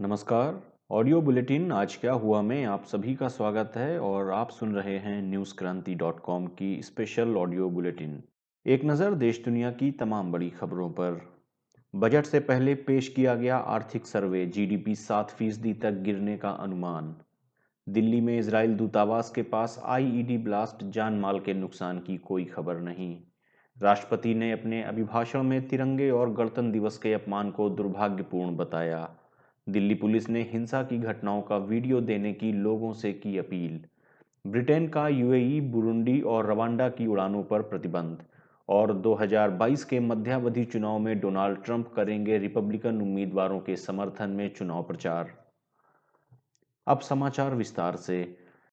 नमस्कार। Audio bulletin आज क्या हुआ में आप सभी का स्वागत है और आप सुन रहे हैं न्यूज़ क्रांति डॉट कॉम की स्पेशल ऑडियो बुलेटिन। एक नज़र देश दुनिया की तमाम बड़ी खबरों पर। बजट से पहले पेश किया गया आर्थिक सर्वे, जीडीपी सात फ़ीसदी तक गिरने का अनुमान। दिल्ली में इसराइल दूतावास के पास आईईडी ब्लास्ट जान माल के नुकसान की कोई खबर नहीं। राष्ट्रपति ने अपने अभिभाषण में तिरंगे और गणतंत्र दिवस के अपमान को दुर्भाग्यपूर्ण बताया। दिल्ली पुलिस ने हिंसा की घटनाओं का वीडियो देने की लोगों से की अपील। ब्रिटेन का यूएई, बुरुंडी और रवांडा की उड़ानों पर प्रतिबंध और 2022 के मध्यावधि चुनाव में डोनाल्ड ट्रंप करेंगे रिपब्लिकन उम्मीदवारों के समर्थन में चुनाव प्रचार। अब समाचार विस्तार से।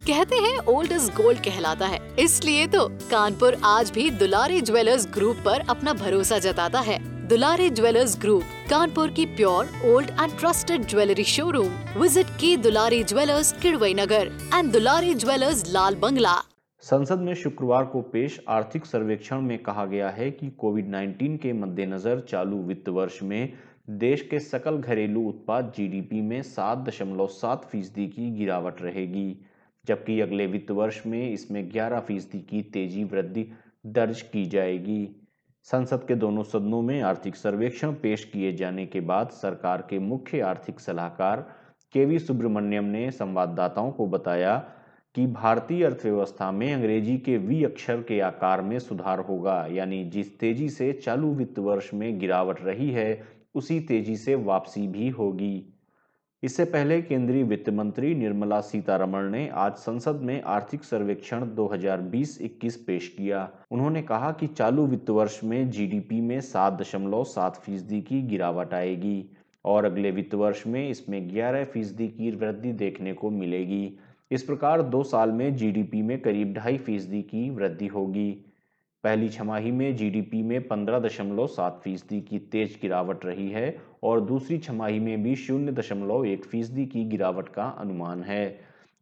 कहते हैं ओल्ड इज़ गोल्ड कहलाता है, इसलिए तो कानपुर आज भी दुलारी ज्वेलर्स ग्रुप पर अपना भरोसा जताता है। दुलारी ज्वेलर्स ग्रुप, कानपुर की pure, old and trusted jewellery showroom visit की Dulari jewellers Kidwai Nagar and Dulari jewellers Lal Bangla संसद में शुक्रवार को पेश आर्थिक सर्वेक्षण में कहा गया है कि कोविड 19 के मद्देनजर चालू वित्त वर्ष में देश के सकल घरेलू उत्पाद जीडीपी में सात दशमलव सात फ़ीसदी की गिरावट रहेगी, जबकि अगले वित्त वर्ष में इसमें ग्यारह फ़ीसदी की तेज़ी वृद्धि दर्ज की जाएगी। संसद के दोनों सदनों में आर्थिक सर्वेक्षण पेश किए जाने के बाद सरकार के मुख्य आर्थिक सलाहकार के वी सुब्रमण्यम ने संवाददाताओं को बताया कि भारतीय अर्थव्यवस्था में अंग्रेज़ी के वी अक्षर के आकार में सुधार होगा, यानी जिस तेज़ी से चालू वित्त वर्ष में गिरावट रही है, उसी तेज़ी से वापसी भी होगी। इससे पहले केंद्रीय वित्त मंत्री निर्मला सीतारमण ने आज संसद में आर्थिक सर्वेक्षण 2020-21 पेश किया। उन्होंने कहा कि चालू वित्त वर्ष में जीडीपी में सात दशमलव सात फ़ीसदी की गिरावट आएगी और अगले वित्त वर्ष में इसमें 11 फ़ीसदी की वृद्धि देखने को मिलेगी। इस प्रकार दो साल में जीडीपी में करीब ढाई फ़ीसदी की वृद्धि होगी। पहली छमाही में जीडीपी में पंद्रह दशमलव सात फ़ीसदी की तेज गिरावट रही है और दूसरी छमाही में भी शून्य दशमलव एक फ़ीसदी की गिरावट का अनुमान है।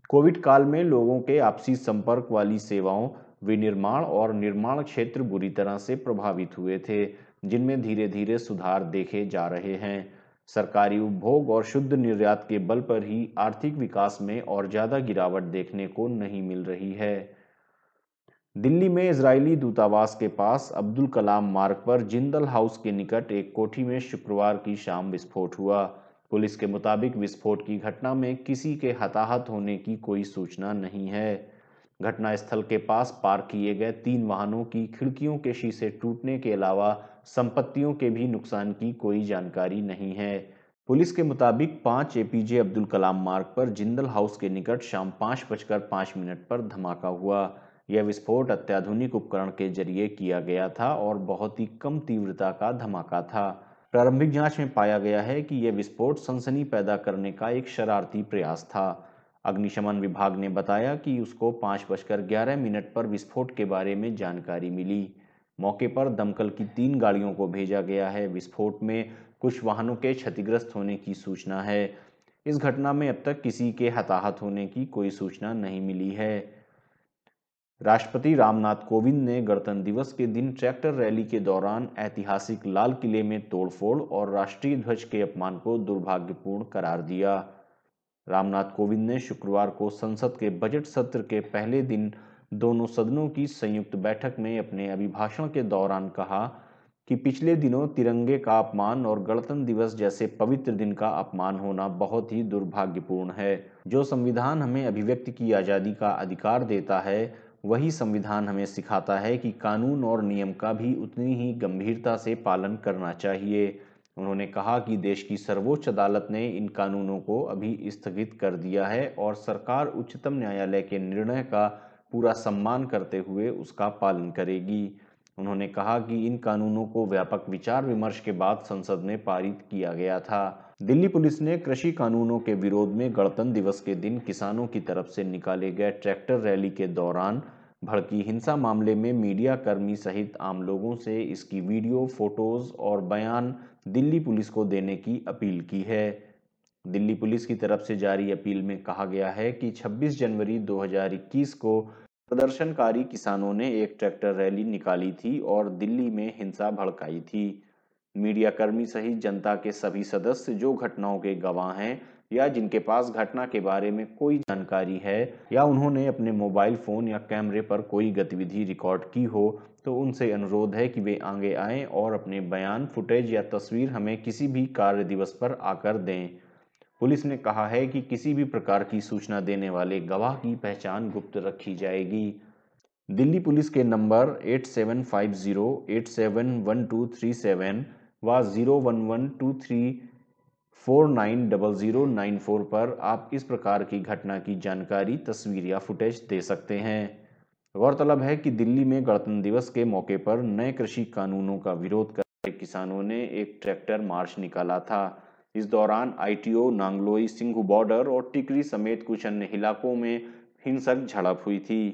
कोविड काल में लोगों के आपसी संपर्क वाली सेवाओं, विनिर्माण और निर्माण क्षेत्र बुरी तरह से प्रभावित हुए थे, जिनमें धीरे धीरे सुधार देखे जा रहे हैं। सरकारी उपभोग और शुद्ध निर्यात के बल पर ही आर्थिक विकास में और ज़्यादा गिरावट देखने को नहीं मिल रही है। दिल्ली में इजरायली दूतावास के पास अब्दुल कलाम मार्ग पर जिंदल हाउस के निकट एक कोठी में शुक्रवार की शाम विस्फोट हुआ। पुलिस के मुताबिक विस्फोट की घटना में किसी के हताहत होने की कोई सूचना नहीं है। घटनास्थल के पास पार्क किए गए तीन वाहनों की खिड़कियों के शीशे टूटने के अलावा संपत्तियों के भी नुकसान की कोई जानकारी नहीं है। पुलिस के मुताबिक पाँच एपीजे अब्दुल कलाम मार्ग पर जिंदल हाउस के निकट शाम पाँच बजकर पाँच मिनट पर धमाका हुआ। यह विस्फोट अत्याधुनिक उपकरण के ज़रिए किया गया था और बहुत ही कम तीव्रता का धमाका था। प्रारंभिक जाँच में पाया गया है कि यह विस्फोट सनसनी पैदा करने का एक शरारती प्रयास था। अग्निशमन विभाग ने बताया कि उसको पाँच बजकर ग्यारह मिनट पर विस्फोट के बारे में जानकारी मिली। मौके पर दमकल की तीन गाड़ियों को भेजा गया है। विस्फोट में कुछ वाहनों के क्षतिग्रस्त होने की सूचना है। इस घटना में अब तक किसी के हताहत होने की कोई सूचना नहीं मिली है। राष्ट्रपति रामनाथ कोविंद ने गणतंत्र दिवस के दिन ट्रैक्टर रैली के दौरान ऐतिहासिक लाल किले में तोड़फोड़ और राष्ट्रीय ध्वज के अपमान को दुर्भाग्यपूर्ण करार दिया। रामनाथ कोविंद ने शुक्रवार को संसद के बजट सत्र के पहले दिन दोनों सदनों की संयुक्त बैठक में अपने अभिभाषण के दौरान कहा कि पिछले दिनों तिरंगे का अपमान और गणतंत्र दिवस जैसे पवित्र दिन का अपमान होना बहुत ही दुर्भाग्यपूर्ण है। जो संविधान हमें अभिव्यक्ति की आज़ादी का अधिकार देता है वही संविधान हमें सिखाता है कि कानून और नियम का भी उतनी ही गंभीरता से पालन करना चाहिए। उन्होंने कहा कि देश की सर्वोच्च अदालत ने इन कानूनों को अभी स्थगित कर दिया है और सरकार उच्चतम न्यायालय के निर्णय का पूरा सम्मान करते हुए उसका पालन करेगी। उन्होंने कहा कि इन कानूनों को व्यापक विचार विमर्श के बाद संसद में पारित किया गया था। दिल्ली पुलिस ने कृषि कानूनों के विरोध में गणतंत्र दिवस के दिन किसानों की तरफ़ से निकाले गए ट्रैक्टर रैली के दौरान भड़की हिंसा मामले में मीडिया कर्मी सहित आम लोगों से इसकी वीडियो, फ़ोटोज़ और बयान दिल्ली पुलिस को देने की अपील की है। दिल्ली पुलिस की तरफ़ से जारी अपील में कहा गया है कि 26 जनवरी 2021 को प्रदर्शनकारी किसानों ने एक ट्रैक्टर रैली निकाली थी और दिल्ली में हिंसा भड़काई थी। मीडियाकर्मी सहित जनता के सभी सदस्य जो घटनाओं के गवाह हैं या जिनके पास घटना के बारे में कोई जानकारी है या उन्होंने अपने मोबाइल फ़ोन या कैमरे पर कोई गतिविधि रिकॉर्ड की हो तो उनसे अनुरोध है कि वे आगे आएँ और अपने बयान, फुटेज या तस्वीर हमें किसी भी कार्य दिवस पर आकर दें। पुलिस ने कहा है कि किसी भी प्रकार की सूचना देने वाले गवाह की पहचान गुप्त रखी जाएगी। दिल्ली पुलिस के number eight seven five zero, eight seven one two three seven व zero one one two three four nine double zero nine four पर आप इस प्रकार की घटना की जानकारी, तस्वीर या फुटेज दे सकते हैं। गौरतलब है कि दिल्ली में गणतंत्र दिवस के मौके पर नए कृषि कानूनों का विरोध कर किसानों ने एक ट्रैक्टर मार्च निकाला था। इस दौरान आईटीओ, नांगलोई, सिंघू बॉर्डर और टिकरी समेत कुछ अन्य इलाकों में हिंसक झड़प हुई थी।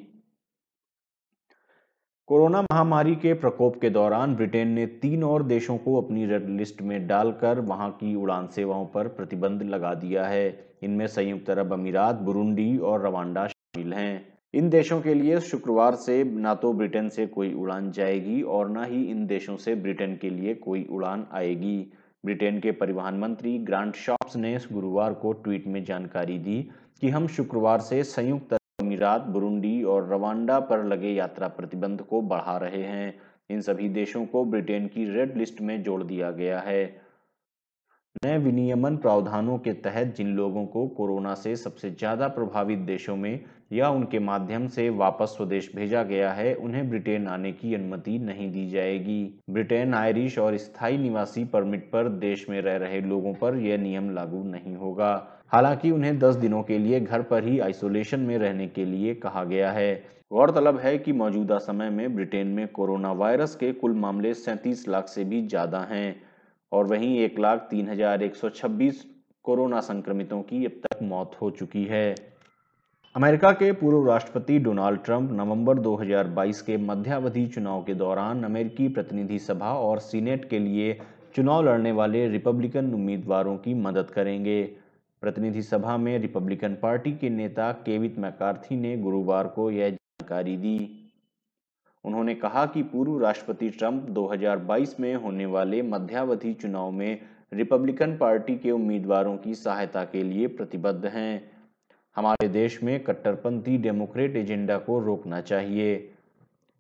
कोरोना महामारी के प्रकोप के दौरान ब्रिटेन ने तीन और देशों को अपनी रेड लिस्ट में डालकर वहाँ की उड़ान सेवाओं पर प्रतिबंध लगा दिया है। इनमें संयुक्त अरब अमीरात, बुरुंडी और रवांडा शामिल हैं। इन देशों के लिए शुक्रवार से न तो ब्रिटेन से कोई उड़ान जाएगी और न ही इन देशों से ब्रिटेन के लिए कोई उड़ान आएगी। ब्रिटेन के परिवहन मंत्री ग्रांट शॉप्स ने गुरुवार को ट्वीट में जानकारी दी कि हम शुक्रवार से संयुक्त अमीरात, बुरुंडी और रवांडा पर लगे यात्रा प्रतिबंध को बढ़ा रहे हैं। इन सभी देशों को ब्रिटेन की रेड लिस्ट में जोड़ दिया गया है। नए विनियमन प्रावधानों के तहत जिन लोगों को कोरोना से सबसे ज़्यादा प्रभावित देशों में या उनके माध्यम से वापस स्वदेश भेजा गया है, उन्हें ब्रिटेन आने की अनुमति नहीं दी जाएगी। ब्रिटेन आयरिश और स्थायी निवासी परमिट पर देश में रह रहे लोगों पर यह नियम लागू नहीं होगा। हालाँकि उन्हें 10 दिनों के लिए घर पर ही आइसोलेशन में रहने के लिए कहा गया है। गौरतलब है कि मौजूदा समय में ब्रिटेन में कोरोना वायरस के कुल मामले सैंतीस लाख से भी ज़्यादा हैं। और वहीं एक लाख तीन हज़ार एक सौ छब्बीस कोरोना संक्रमितों की अब तक मौत हो चुकी है। अमेरिका के पूर्व राष्ट्रपति डोनाल्ड ट्रंप नवंबर 2022 के मध्यावधि चुनाव के दौरान अमेरिकी प्रतिनिधि सभा और सीनेट के लिए चुनाव लड़ने वाले रिपब्लिकन उम्मीदवारों की मदद करेंगे। प्रतिनिधि सभा में रिपब्लिकन पार्टी के नेता केवित मैकार्थी ने गुरुवार को यह जानकारी दी। उन्होंने कहा कि पूर्व राष्ट्रपति ट्रंप 2022 में होने वाले मध्यावधि चुनाव में रिपब्लिकन पार्टी के उम्मीदवारों की सहायता के लिए प्रतिबद्ध हैं। हमारे देश में कट्टरपंथी डेमोक्रेट एजेंडा को रोकना चाहिए।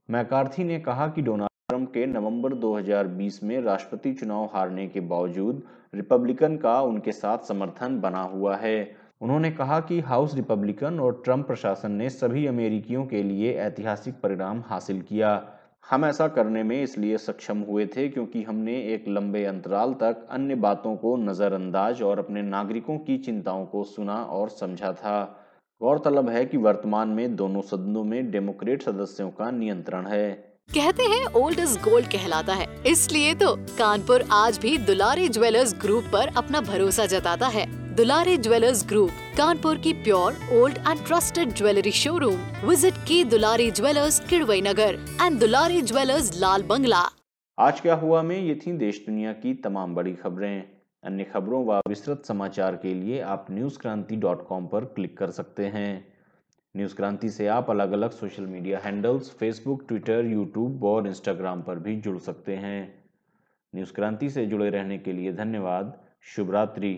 मैकार्थी ने कहा कि डोनाल्ड ट्रंप के नवंबर 2020 में राष्ट्रपति चुनाव हारने के बावजूद रिपब्लिकन का उनके साथ समर्थन बना हुआ है। उन्होंने कहा कि हाउस रिपब्लिकन और ट्रंप प्रशासन ने सभी अमेरिकियों के लिए ऐतिहासिक परिणाम हासिल किया। हम ऐसा करने में इसलिए सक्षम हुए थे क्योंकि हमने एक लंबे अंतराल तक अन्य बातों को नज़रअंदाज और अपने नागरिकों की चिंताओं को सुना और समझा था। गौरतलब है कि वर्तमान में दोनों सदनों में डेमोक्रेट सदस्यों का नियंत्रण है। कहते हैं ओल्ड इज़ गोल्ड कहलाता है। इसलिए तो कानपुर आज भी दुलारी ज्वेलर्स ग्रुप पर अपना भरोसा जताता है। दुलारी ज्वेलर्स ग्रुप, कानपुर की pure, old and trusted jewellery showroom visit की Dulari jewellers, Kidwai Nagar and Dulari jewellers, Lal Bangla. आज क्या हुआ में? ये थी देश दुनिया की तमाम बड़ी खबरें। अन्य खबरों व विस्तृत समाचार के लिए आप न्यूज़ क्रांति डॉट कॉम पर क्लिक कर सकते हैं। न्यूज़ क्रांति से आप अलग अलग social media handles Facebook Twitter YouTube और इंस्टाग्राम पर भी जुड़ सकते हैं। न्यूज़ क्रांति से जुड़े रहने के लिए धन्यवाद। शुभ रात्रि